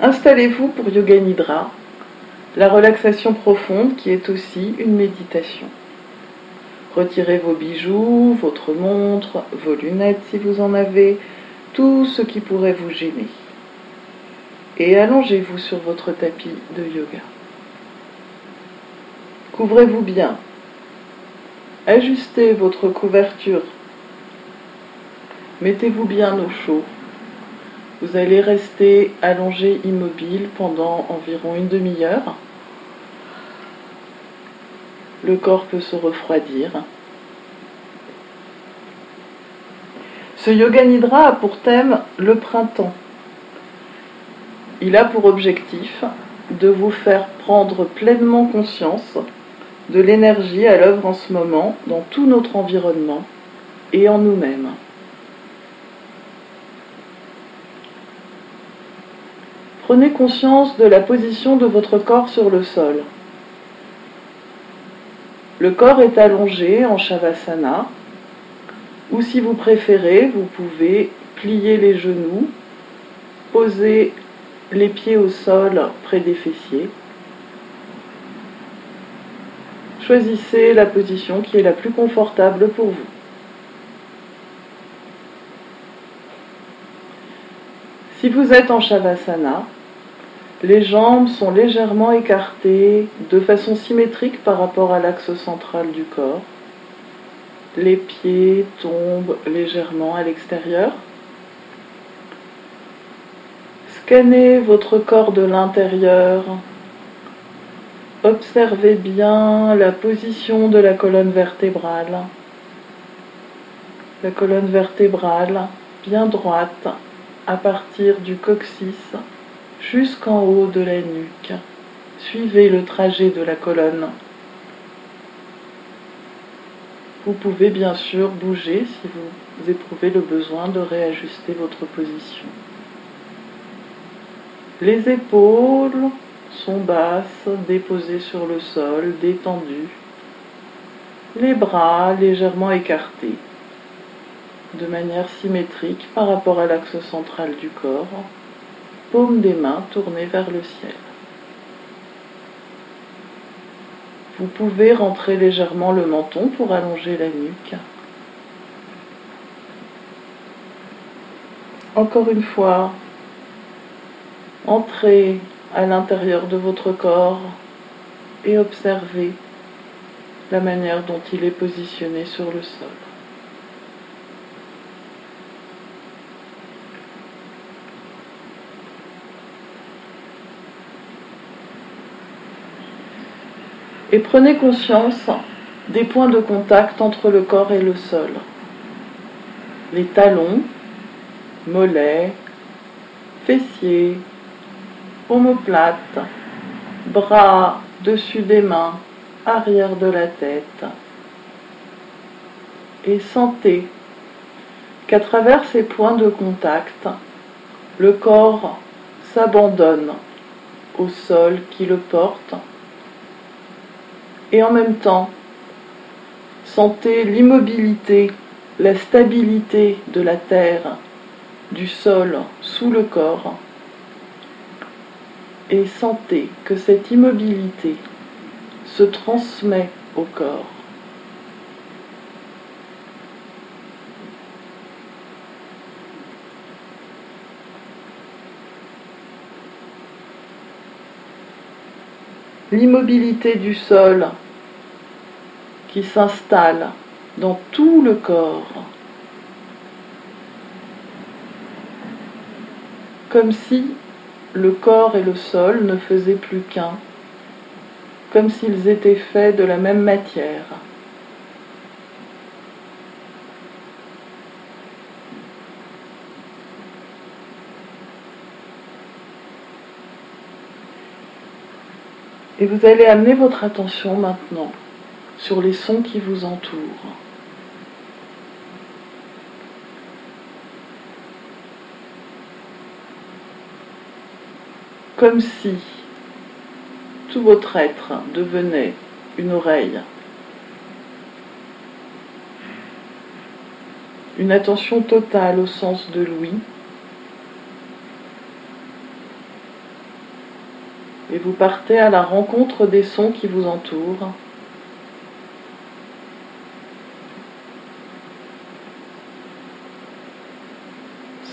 Installez-vous pour Yoga Nidra, la relaxation profonde qui est aussi une méditation. Retirez vos bijoux, votre montre, vos lunettes si vous en avez, tout ce qui pourrait vous gêner. Et allongez-vous sur votre tapis de yoga. Couvrez-vous bien. Ajustez votre couverture. Mettez-vous bien au chaud. Vous allez rester allongé immobile pendant environ une demi-heure. Le corps peut se refroidir. Ce yoga nidra a pour thème le printemps. Il a pour objectif de vous faire prendre pleinement conscience de l'énergie à l'œuvre en ce moment dans tout notre environnement et en nous-mêmes. Prenez conscience de la position de votre corps sur le sol. Le corps est allongé en Shavasana, ou si vous préférez, vous pouvez plier les genoux, poser les pieds au sol près des fessiers. Choisissez la position qui est la plus confortable pour vous. Si vous êtes en Shavasana, les jambes sont légèrement écartées de façon symétrique par rapport à l'axe central du corps. Les pieds tombent légèrement à l'extérieur. Scannez votre corps de l'intérieur. Observez bien la position de la colonne vertébrale. La colonne vertébrale bien droite à partir du coccyx jusqu'en haut de la nuque. Suivez le trajet de la colonne. Vous pouvez bien sûr bouger si vous éprouvez le besoin de réajuster votre position. Les épaules sont basses, déposées sur le sol, détendues. Les bras légèrement écartés, de manière symétrique par rapport à l'axe central du corps paume des mains tournées vers le ciel. Vous pouvez rentrer légèrement le menton pour allonger la nuque. Encore une fois, entrez à l'intérieur de votre corps et observez la manière dont il est positionné sur le sol. Et prenez conscience des points de contact entre le corps et le sol. Les talons, mollets, fessiers, omoplates, bras dessus des mains, arrière de la tête. Et sentez qu'à travers ces points de contact, le corps s'abandonne au sol qui le porte et en même temps, sentez l'immobilité, la stabilité de la terre, du sol sous le corps, et sentez que cette immobilité se transmet au corps. L'immobilité du sol qui s'installe dans tout le corps, comme si le corps et le sol ne faisaient plus qu'un, comme s'ils étaient faits de la même matière. Et vous allez amener votre attention maintenant sur les sons qui vous entourent. Comme si tout votre être devenait une oreille. Une attention totale au sens de l'ouïe Vous partez à la rencontre des sons qui vous entourent.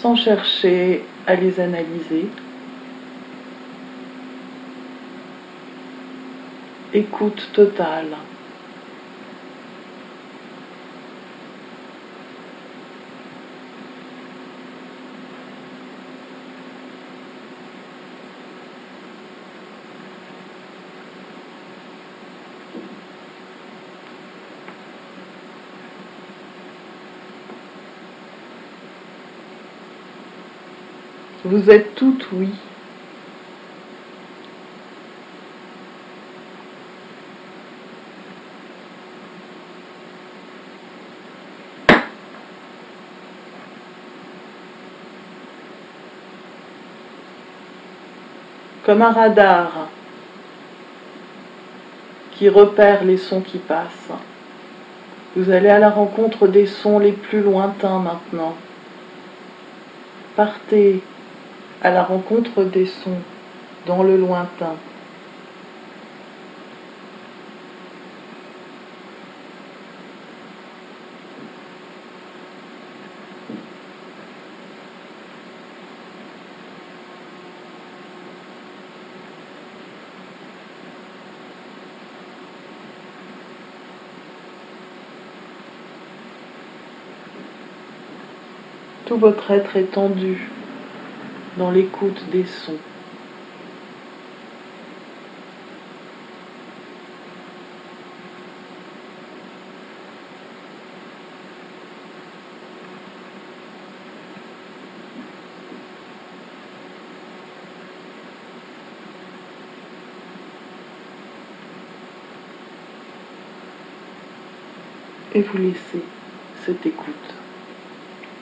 Sans chercher à les analyser. Écoute totale. Vous êtes tout oui. Comme un radar qui repère les sons qui passent. Vous allez à la rencontre des sons les plus lointains maintenant. Partez à la rencontre des sons dans le lointain. Tout votre être est tendu dans l'écoute des sons. Et vous laissez cette écoute.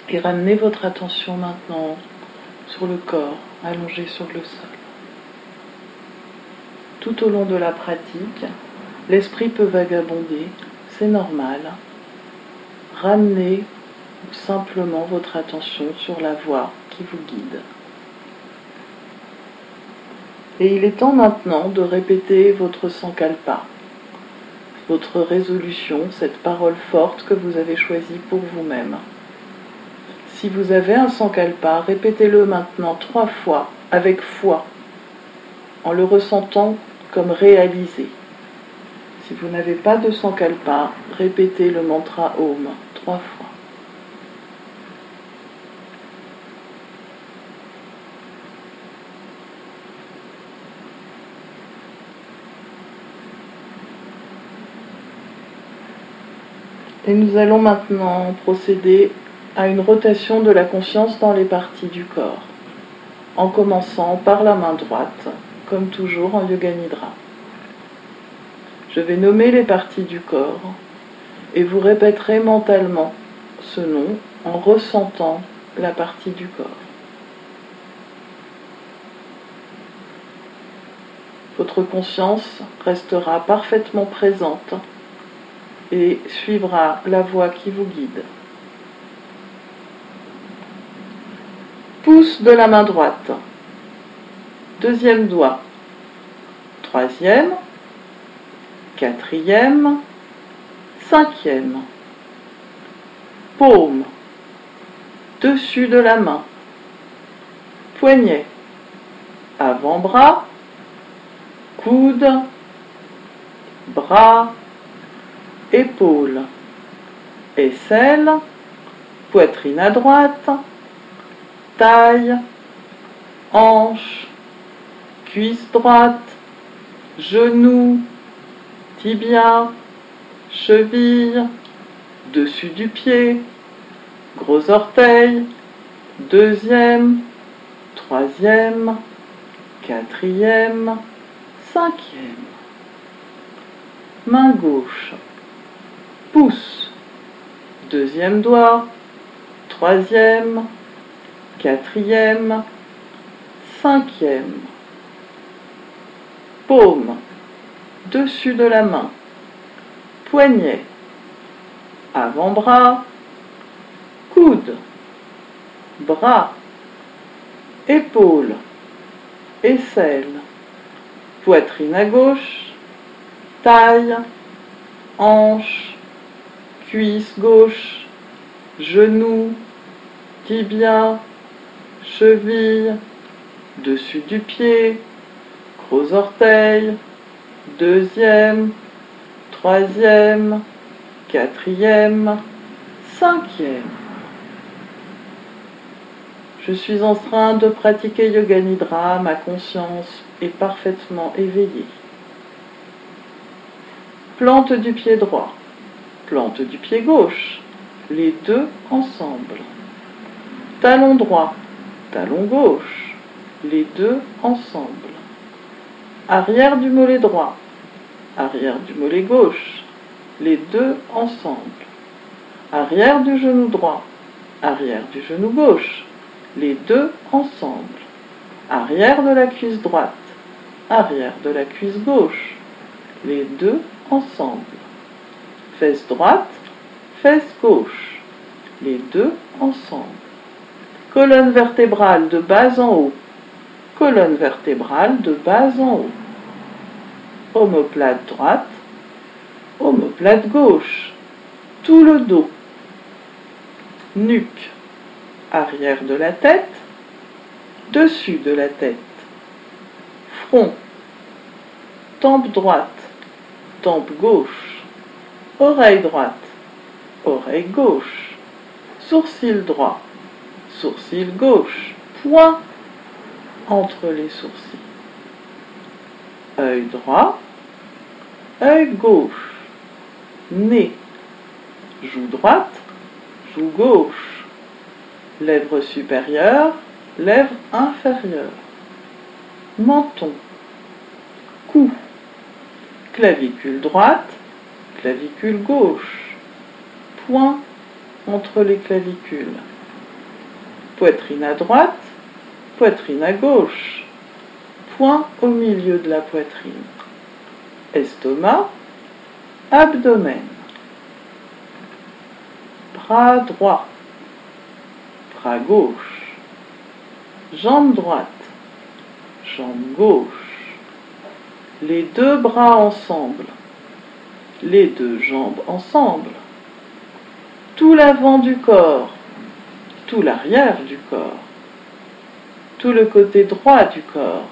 Et ramenez votre attention maintenant sur le corps, allongé sur le sol. Tout au long de la pratique, l'esprit peut vagabonder, c'est normal. Ramenez simplement votre attention sur la voix qui vous guide. Et il est temps maintenant de répéter votre sankalpa, votre résolution, cette parole forte que vous avez choisie pour vous-même. Si vous avez un sankalpa, répétez-le maintenant trois fois avec foi, en le ressentant comme réalisé. Si vous n'avez pas de sankalpa, répétez le mantra Om trois fois. Et nous allons maintenant procéder à une rotation de la conscience dans les parties du corps, en commençant par la main droite, comme toujours en Yoga Nidra. Je vais nommer les parties du corps et vous répéterez mentalement ce nom en ressentant la partie du corps. Votre conscience restera parfaitement présente et suivra la voie qui vous guide. Pouce de la main droite. Deuxième doigt. Troisième. Quatrième. Cinquième. Paume. Dessus de la main. Poignet. Avant-bras. Coude. Bras. Épaule. Aisselle. Poitrine à droite taille, hanche, cuisse droite, genou, tibia, cheville, dessus du pied, gros orteil, deuxième, troisième, quatrième, cinquième. Main gauche, pouce, deuxième doigt, troisième, quatrième, cinquième. Paume, dessus de la main, poignet, avant-bras, coude, bras, épaule, aisselle, poitrine à gauche, taille, hanche, cuisse gauche, genou, tibia, cheville, dessus du pied, gros orteil, deuxième, troisième, quatrième, cinquième. Je suis en train de pratiquer Yoga Nidra, ma conscience est parfaitement éveillée. Plante du pied droit, plante du pied gauche, les deux ensemble. Talon droit, talon gauche, les deux ensemble. Arrière du mollet droit, arrière du mollet gauche, les deux ensemble. Arrière du genou droit, arrière du genou gauche, les deux ensemble. Arrière de la cuisse droite, arrière de la cuisse gauche, les deux ensemble. Fesse droite, fesse gauche, les deux ensemble. Colonne vertébrale de bas en haut, colonne vertébrale de bas en haut. Omoplate droite, omoplate gauche, tout le dos. Nuque, arrière de la tête, dessus de la tête. Front, tempe droite, tempe gauche, oreille droite, oreille gauche, sourcil droit, sourcil gauche, point entre les sourcils. Œil droit, œil gauche, nez, joue droite, joue gauche, lèvre supérieure, lèvre inférieure, menton, cou, clavicule droite, clavicule gauche, point entre les clavicules, poitrine à droite, poitrine à gauche, point au milieu de la poitrine, estomac, abdomen, bras droit, bras gauche, jambe droite, jambe gauche, les deux bras ensemble, les deux jambes ensemble, tout l'avant du corps, tout l'arrière du corps, tout le côté droit du corps,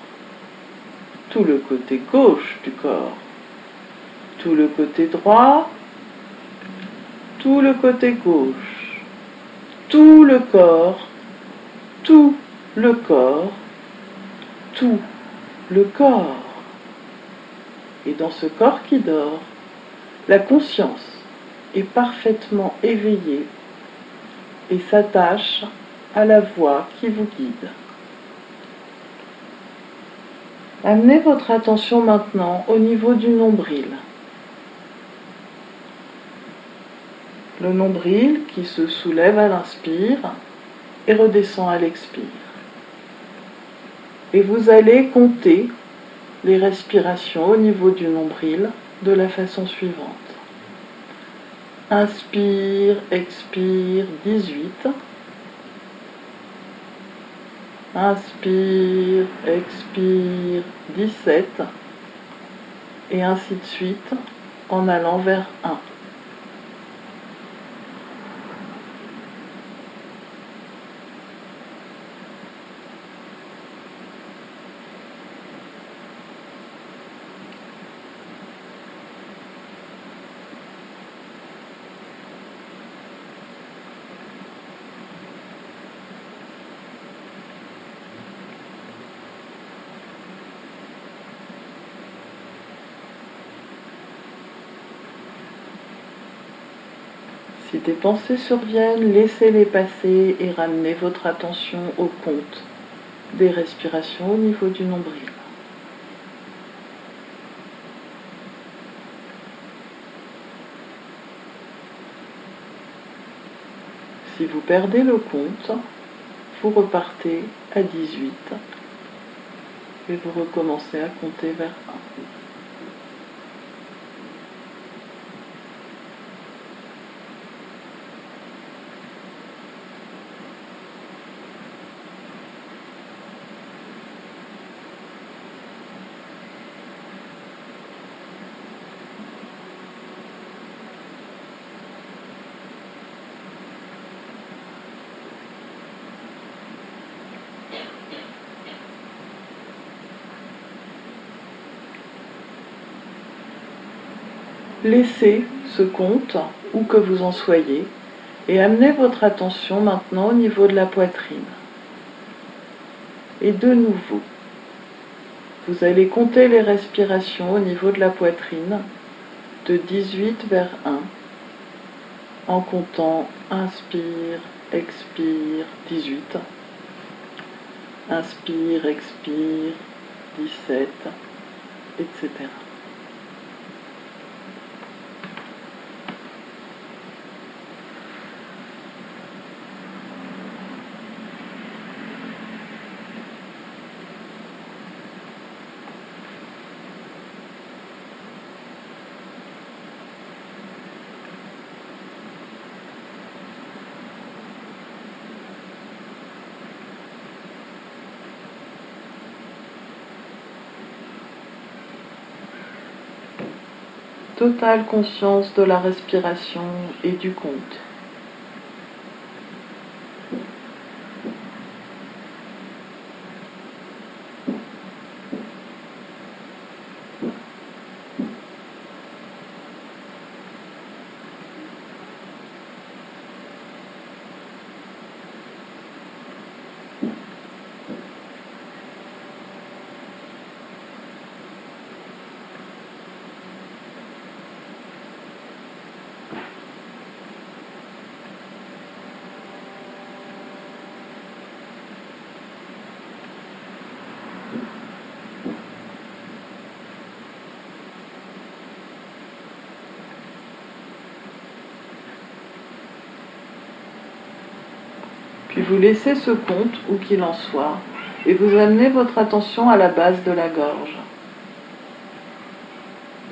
tout le côté gauche du corps, tout le côté droit, tout le côté gauche, tout le corps, tout le corps, tout le corps. Et dans ce corps qui dort, la conscience est parfaitement éveillée et s'attache à la voix qui vous guide. Amenez votre attention maintenant au niveau du nombril. Le nombril qui se soulève à l'inspire et redescend à l'expire. Et vous allez compter les respirations au niveau du nombril de la façon suivante. Inspire, expire 18. Inspire, expire 17. Et ainsi de suite en allant vers 1. Si des pensées surviennent, laissez-les passer et ramenez votre attention au compte des respirations au niveau du nombril. Si vous perdez le compte, vous repartez à 18 et vous recommencez à compter vers 1. Laissez ce compte, où que vous en soyez, et amenez votre attention maintenant au niveau de la poitrine. Et de nouveau, vous allez compter les respirations au niveau de la poitrine de 18 vers 1 en comptant inspire, expire 18, inspire, expire 17, etc. totale conscience de la respiration et du compte. Vous laissez ce compte, où qu'il en soit, et vous amenez votre attention à la base de la gorge.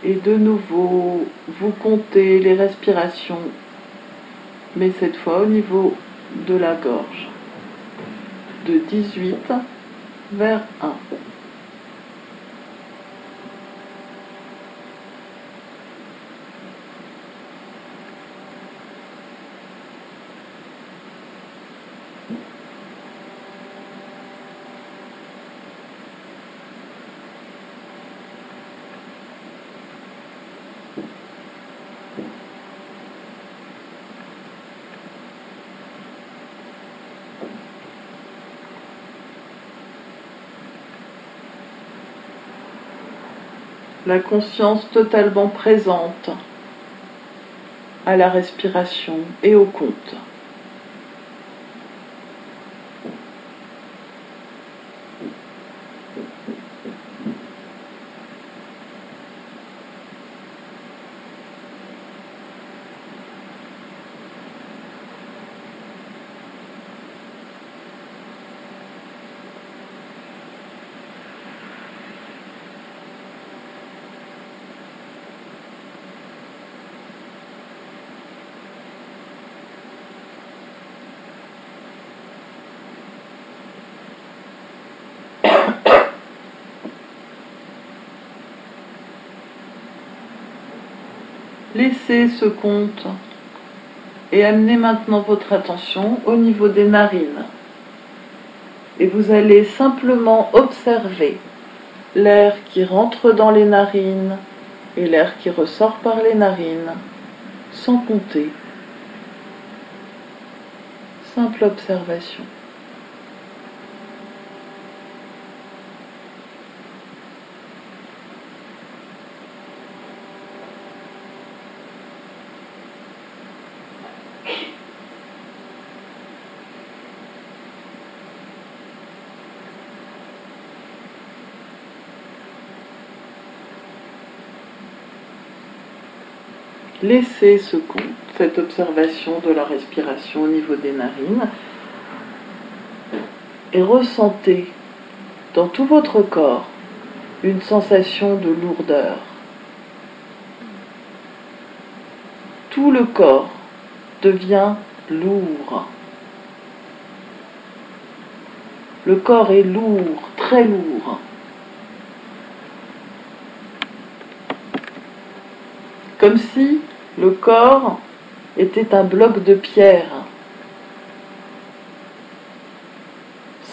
Et de nouveau, vous comptez les respirations, mais cette fois au niveau de la gorge. De 18 vers 1. La conscience totalement présente à la respiration et au compte. Laissez ce compte et amenez maintenant votre attention au niveau des narines. Et vous allez simplement observer l'air qui rentre dans les narines et l'air qui ressort par les narines, sans compter. Simple observation. Laissez ce cette observation de la respiration au niveau des narines et ressentez dans tout votre corps une sensation de lourdeur. Tout le corps devient lourd. Le corps est lourd, très lourd. Comme si le corps était un bloc de pierre.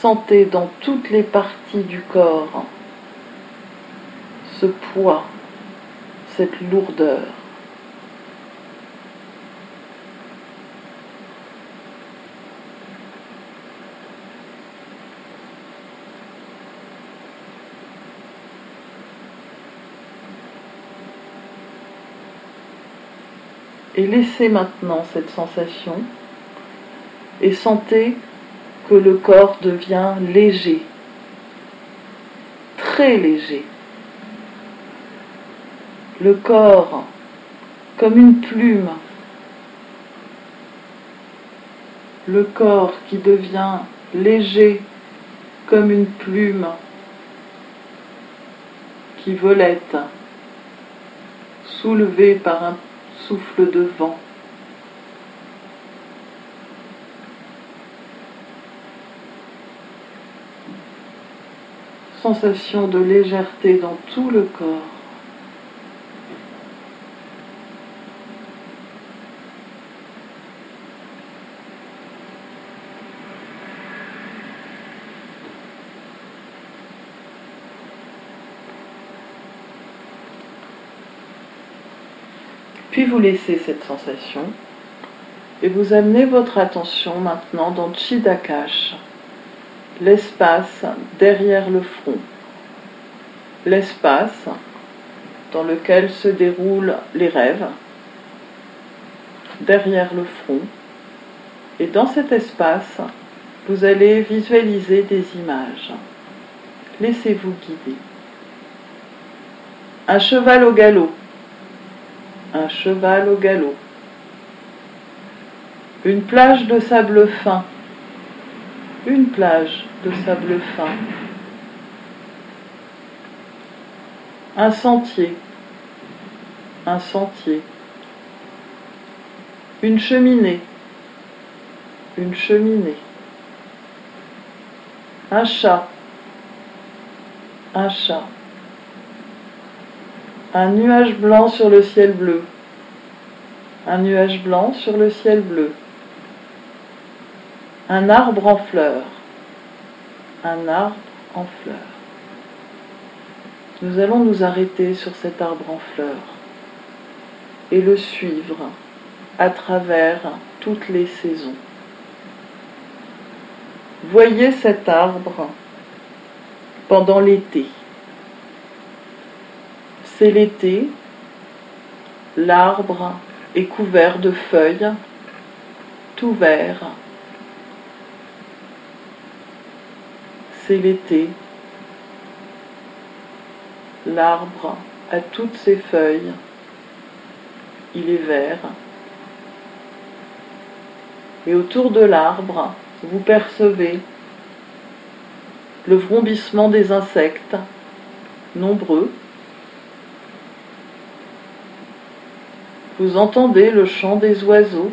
Sentez dans toutes les parties du corps ce poids, cette lourdeur. Et laissez maintenant cette sensation et sentez que le corps devient léger, très léger. Le corps comme une plume. Le corps qui devient léger comme une plume qui volette, soulevé par un souffle de vent. Sensation de légèreté dans tout le corps. Laissez cette sensation et vous amenez votre attention maintenant dans Chidakash, l'espace derrière le front, l'espace dans lequel se déroulent les rêves, derrière le front. Et dans cet espace, vous allez visualiser des images. Laissez-vous guider. Un cheval au galop un cheval au galop, une plage de sable fin, une plage de sable fin, un sentier, un sentier, une cheminée, une cheminée, un chat, un chat un nuage blanc sur le ciel bleu. Un nuage blanc sur le ciel bleu. Un arbre en fleurs. Un arbre en fleurs. Nous allons nous arrêter sur cet arbre en fleurs et le suivre à travers toutes les saisons. Voyez cet arbre pendant l'été c'est l'été, l'arbre est couvert de feuilles, tout vert. C'est l'été, l'arbre a toutes ses feuilles, il est vert. Et autour de l'arbre, vous percevez le vrombissement des insectes, nombreux, Vous entendez le chant des oiseaux.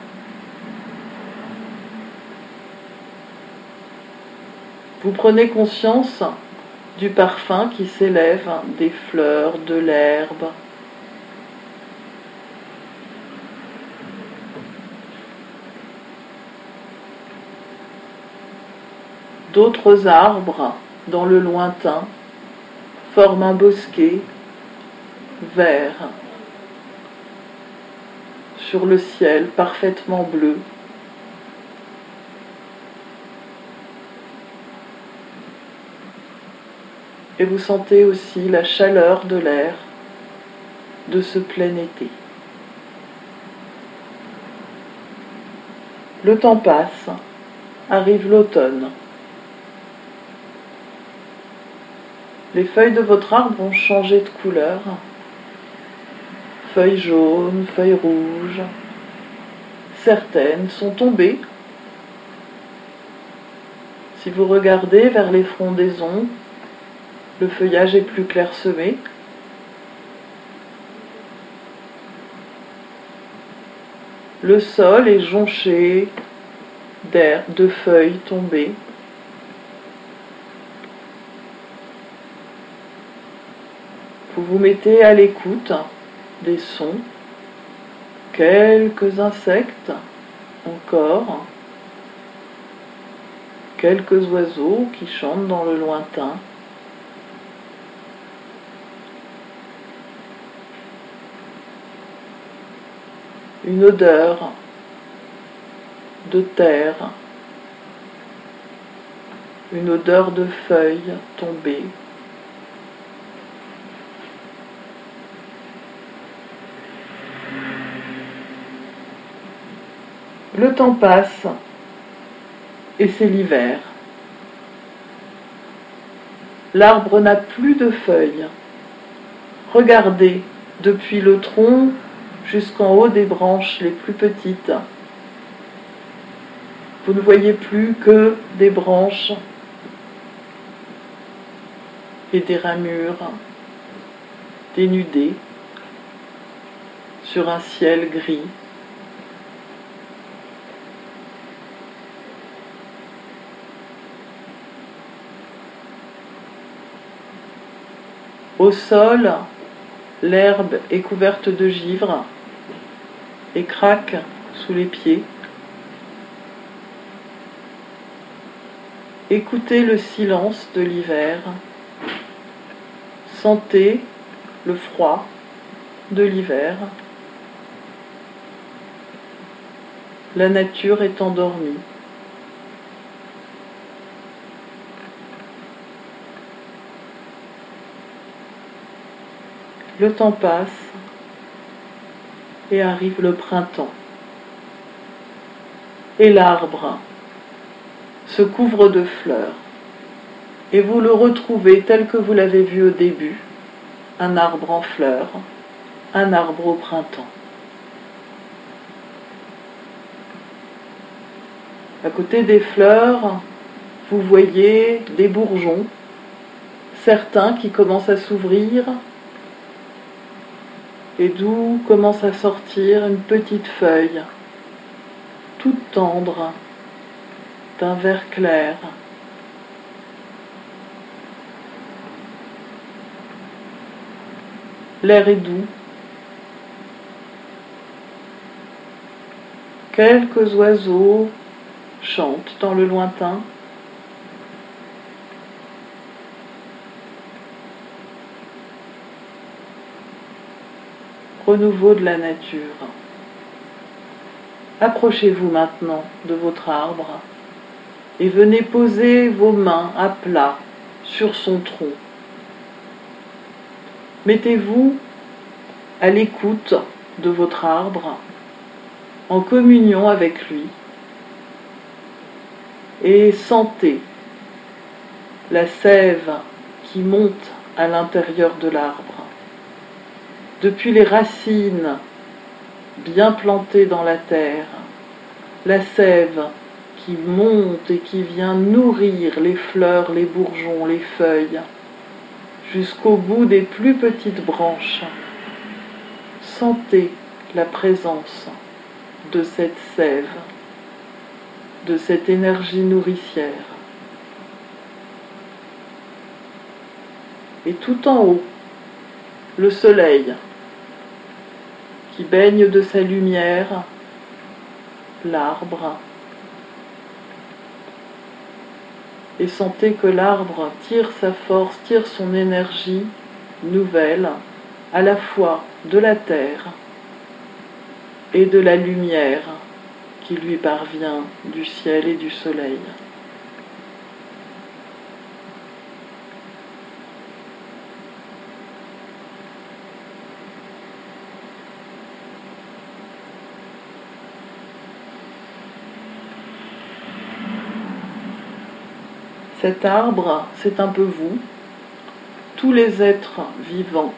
Vous prenez conscience du parfum qui s'élève des fleurs, de l'herbe. D'autres arbres, dans le lointain, forment un bosquet vert sur le ciel parfaitement bleu. Et vous sentez aussi la chaleur de l'air de ce plein été. Le temps passe, arrive l'automne. Les feuilles de votre arbre ont changé de couleur feuilles jaunes, feuilles rouges. Certaines sont tombées. Si vous regardez vers les frondaisons, le feuillage est plus clairsemé. Le sol est jonché d'air, de feuilles tombées. Vous vous mettez à l'écoute des sons, quelques insectes encore, quelques oiseaux qui chantent dans le lointain. Une odeur de terre, une odeur de feuilles tombées. Le temps passe et c'est l'hiver. L'arbre n'a plus de feuilles. Regardez depuis le tronc jusqu'en haut des branches les plus petites. Vous ne voyez plus que des branches et des ramures dénudées sur un ciel gris. Au sol, l'herbe est couverte de givre et craque sous les pieds. Écoutez le silence de l'hiver. Sentez le froid de l'hiver. La nature est endormie. Le temps passe et arrive le printemps. Et l'arbre se couvre de fleurs. Et vous le retrouvez tel que vous l'avez vu au début, un arbre en fleurs, un arbre au printemps. À côté des fleurs, vous voyez des bourgeons, certains qui commencent à s'ouvrir, et d'où commence à sortir une petite feuille, toute tendre, d'un vert clair. L'air est doux. Quelques oiseaux chantent dans le lointain. Renouveau de la nature. Approchez-vous maintenant de votre arbre et venez poser vos mains à plat sur son tronc. Mettez-vous à l'écoute de votre arbre, en communion avec lui, et sentez la sève qui monte à l'intérieur de l'arbre depuis les racines bien plantées dans la terre, la sève qui monte et qui vient nourrir les fleurs, les bourgeons, les feuilles, jusqu'au bout des plus petites branches. Sentez la présence de cette sève, de cette énergie nourricière. Et tout en haut, le soleil qui baigne de sa lumière l'arbre. Et sentez que l'arbre tire sa force, tire son énergie nouvelle, à la fois de la terre et de la lumière qui lui parvient du ciel et du soleil. Cet arbre, c'est un peu vous, tous les êtres vivants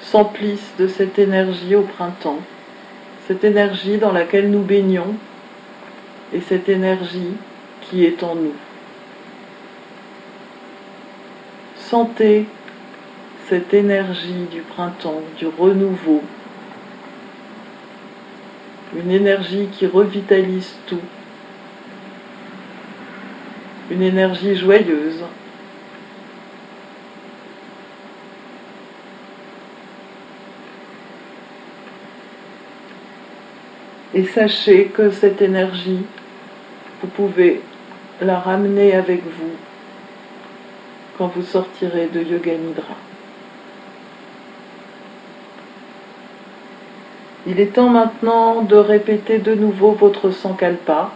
s'emplissent de cette énergie au printemps, cette énergie dans laquelle nous baignons et cette énergie qui est en nous. Sentez cette énergie du printemps, du renouveau, une énergie qui revitalise tout, une énergie joyeuse. Et sachez que cette énergie, vous pouvez la ramener avec vous quand vous sortirez de Yoga Nidra. Il est temps maintenant de répéter de nouveau votre sankalpa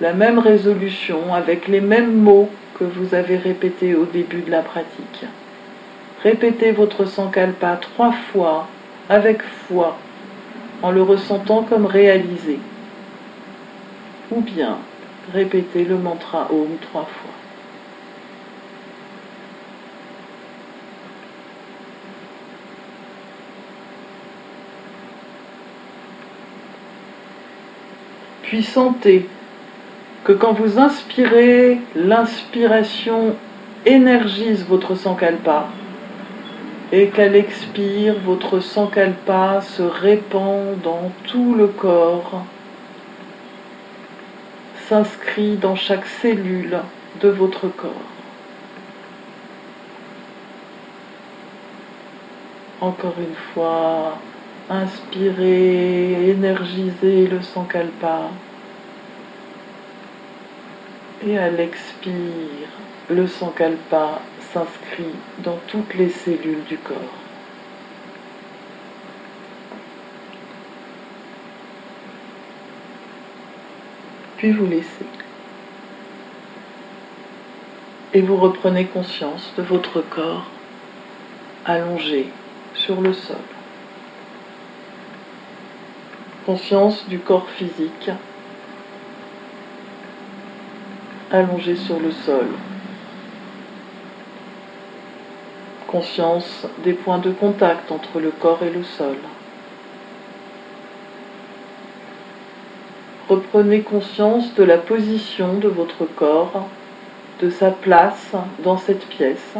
la même résolution avec les mêmes mots que vous avez répétés au début de la pratique. Répétez votre sankalpa trois fois avec foi en le ressentant comme réalisé. Ou bien répétez le mantra Om trois fois. Puis sentez que quand vous inspirez, l'inspiration énergise votre sankalpa et qu'elle expire, votre sankalpa se répand dans tout le corps, s'inscrit dans chaque cellule de votre corps. Encore une fois, inspirez, énergisez le sankalpa. Et à l'expire, le sankalpa s'inscrit dans toutes les cellules du corps. Puis vous laissez. Et vous reprenez conscience de votre corps allongé sur le sol. Conscience du corps physique allongé sur le sol. Conscience des points de contact entre le corps et le sol. Reprenez conscience de la position de votre corps, de sa place dans cette pièce.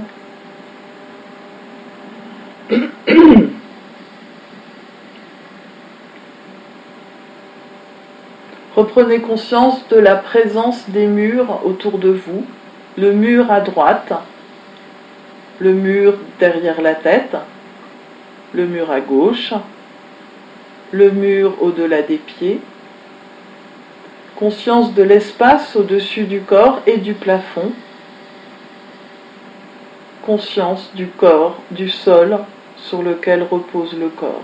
Reprenez conscience de la présence des murs autour de vous, le mur à droite, le mur derrière la tête, le mur à gauche, le mur au-delà des pieds, conscience de l'espace au-dessus du corps et du plafond, conscience du corps, du sol sur lequel repose le corps.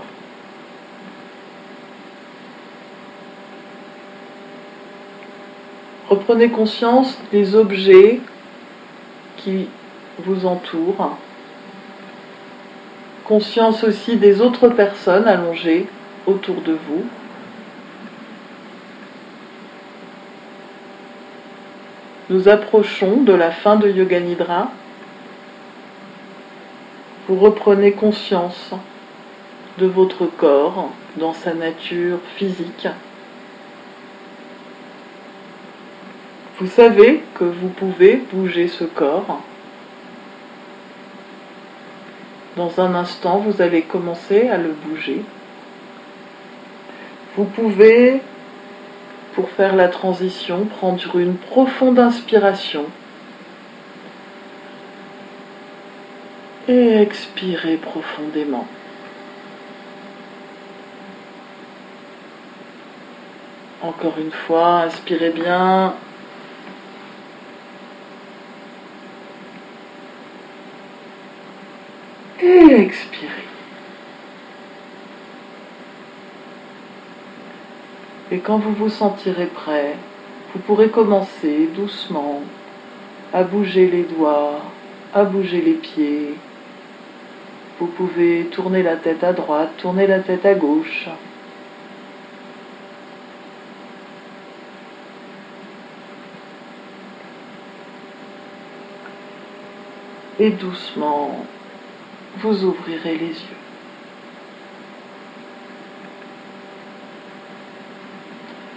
Reprenez conscience des objets qui vous entourent. Conscience aussi des autres personnes allongées autour de vous. Nous approchons de la fin de Yoga Nidra. Vous reprenez conscience de votre corps dans sa nature physique. Vous savez que vous pouvez bouger ce corps. Dans un instant, vous allez commencer à le bouger. Vous pouvez, pour faire la transition, prendre une profonde inspiration et expirer profondément. Encore une fois, inspirez bien et expirez. Et quand vous vous sentirez prêt, vous pourrez commencer doucement à bouger les doigts, à bouger les pieds. Vous pouvez tourner la tête à droite, tourner la tête à gauche. Et doucement, vous ouvrirez les yeux.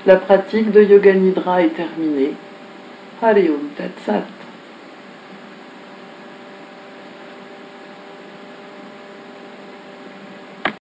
La pratique de Yoga Nidra est terminée. Allez, Om Tat Sat.